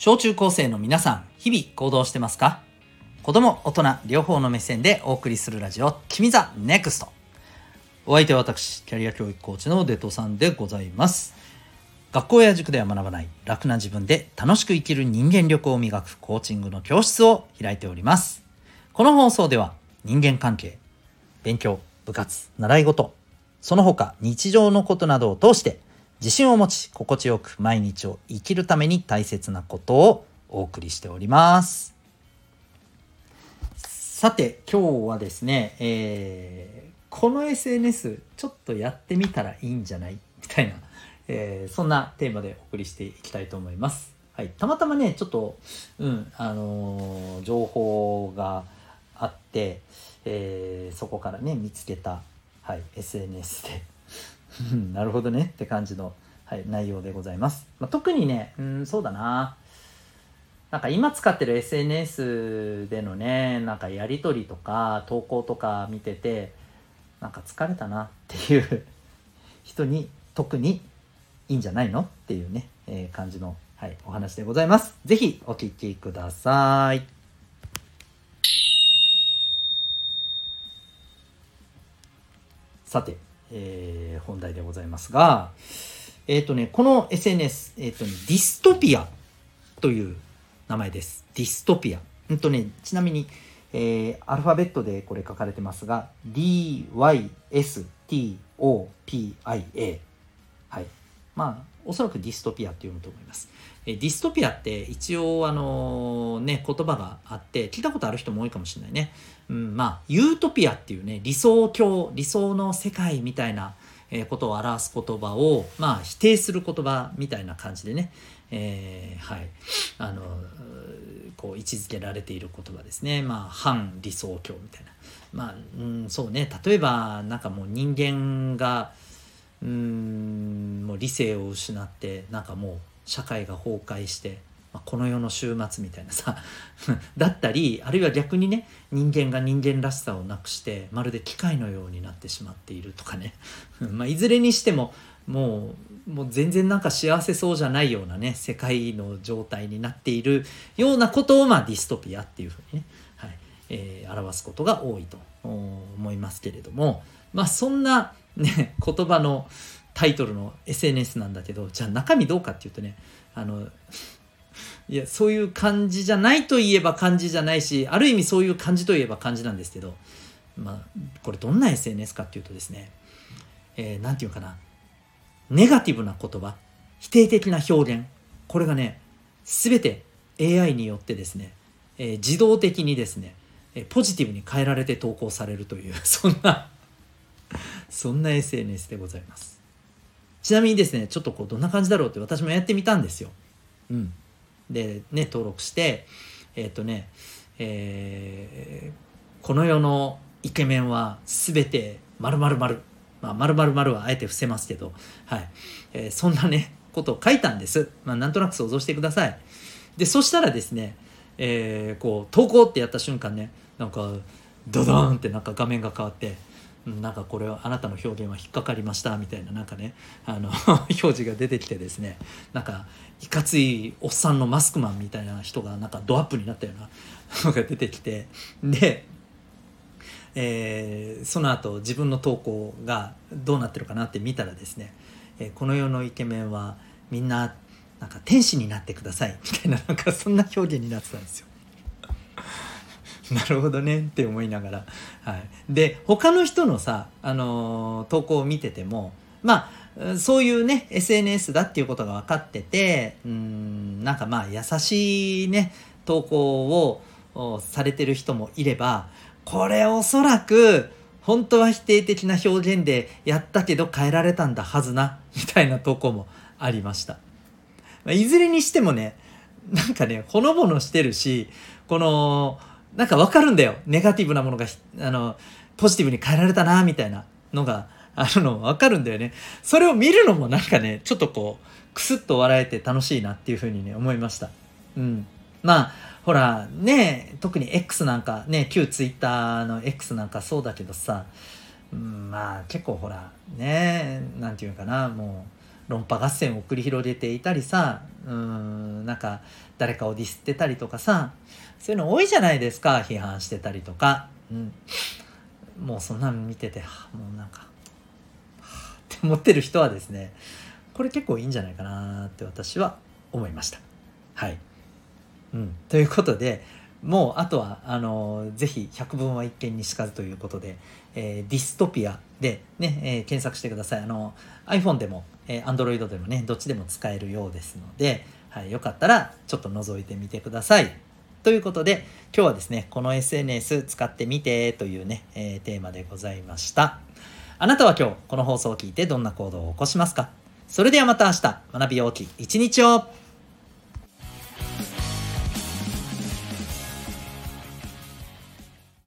小中高生の皆さん、日々行動してますか？子供、大人、両方の目線でお送りするラジオ、君 the NEXT。お相手は私、キャリア教育コーチのデトさんでございます。学校や塾では学ばない楽な自分で楽しく生きる人間力を磨くコーチングの教室を開いております。この放送では人間関係、勉強、部活、習い事、その他日常のことなどを通して自信を持ち心地よく毎日を生きるために大切なことをお送りしております。さて今日はですね、えー、この SNS ちょっとやってみたらいいんじゃない？みたいな、えー、そんなテーマでお送りしていきたいと思います。はい、たまたまねちょっと、うんあのー、情報があって、えー、そこからね見つけた、はい、SNS でなるほどねって感じの、はい、内容でございます。まあ、特にね、うん、そうだな。なんか今使ってる SNS でのね、なんかやりとりとか投稿とか見てて、なんか疲れたなっていう人に特にいいんじゃないの？っていうね、えー、感じの、はい、お話でございます。ぜひお聴きください。さて、えー、本題でございますが、えっ、ー、とね、この SNS、えっ、ー、とね、ディストピアという名前です。ディストピア。うんとね、ちなみに、えー、アルファベットでこれ書かれてますが、D-Y-S-T-O-P-I-A。はい。まあ、おそらくディストピアって読むと思います。えディストピアって一応あのね、言葉があって、聞いたことある人も多いかもしれないね。うん、まあ、ユートピアっていうね、理想郷、理想の世界みたいな、えことを表す言葉を、まあ、否定する言葉みたいな感じでね、えー、はい、あの、こう位置づけられている言葉ですね。まあ、反理想郷みたいな。まあ、うん、そうね、例えば、なんかもう人間が、うん、もう理性を失って、なんかもう社会が崩壊して、まあ、この世の終末みたいなさ だったりあるいは逆にね人間が人間らしさをなくしてまるで機械のようになってしまっているとかね。まあいずれにしてももうもう全然なんか幸せそうじゃないようなね世界の状態になっているようなことを、まあ、ディストピアっていうふうにね、はいえー、表すことが多いと思いますけれどもまあそんなね言葉のタイトルの SNS なんだけどじゃあ中身どうかっていうとねあのいや、そういう感じじゃないといえば感じじゃないし、ある意味そういう感じといえば感じなんですけど、まあ、これどんな SNS かっていうとですね、えー、ていうかな、ネガティブな言葉、否定的な表現、これがね、すべて AI によってですね、えー、自動的にですね、え、ポジティブに変えられて投稿されるという、そんなそんな SNS でございます。ちなみにですね、ちょっとこう、どんな感じだろうって私もやってみたんですよ。うん。でね登録してえっ、とね、えー、この世のイケメンは全て〇〇〇まあ〇〇〇はあえて伏せますけどはい、えー、そんなねことを書いたんですまあなんとなく想像してくださいでそしたらですねえー、こう投稿ってやった瞬間ねなんかドドーンってなんか画面が変わってなんかこれはあなたの表現は引っかかりましたみたいななんかねあの 表示が出てきてですねなんかいかついおっさんのマスクマンみたいな人がなんかドアップになったような のが出てきてで、えー、その後自分の投稿がどうなってるかなって見たらですね、えー、この世のイケメンはみんななんか天使になってくださいみたいななんかそんな表現になってたんですよ。なるほどねって思いながら、はい、で他の人のさ、あのー、投稿を見ててもまあそういうね SNS だっていうことが分かっててうんなんかまあ優しいね投稿をされてる人もいればこれおそらく本当は否定的な表現でやったけど変えられたんだはずなみたいな投稿もありました。いずれにしてもねなんかねほのぼのしてるしこのなんかわかるんだよ。ネガティブなものが、あの、ポジティブに変えられたな、みたいなのが、あの、わかるんだよね。それを見るのもなんかね、ちょっとこう、くすっと笑えて楽しいなっていうふうにね、思いました。うん。まあ、ほら、ね、特に X なんか、ね、旧 Twitter の X なんかそうだけどさ、うん、まあ結構ほら、ね、なんていうかな、もう、論破合戦を繰り広げていたりさうんなんか誰かをディスってたりとかさそういうの多いじゃないですか批判してたりとか、うん、もうそんなの見ててもうなんか、はあ、って思ってる人はですねこれ結構いいんじゃないかなって私は思いました。はい、うん、ということでもうあとはあのぜひ百聞は一見にしかずということで、えー、ディストピアでね、えー、検索してください。あの iPhone でも、えー、Android でもねどっちでも使えるようですので、はい、よかったらちょっと覗いてみてください。ということで今日はですねこの SNS 使ってみてというね、えー、テーマでございました。あなたは今日この放送を聞いてどんな行動を起こしますか？それではまた明日学び大きい一日を。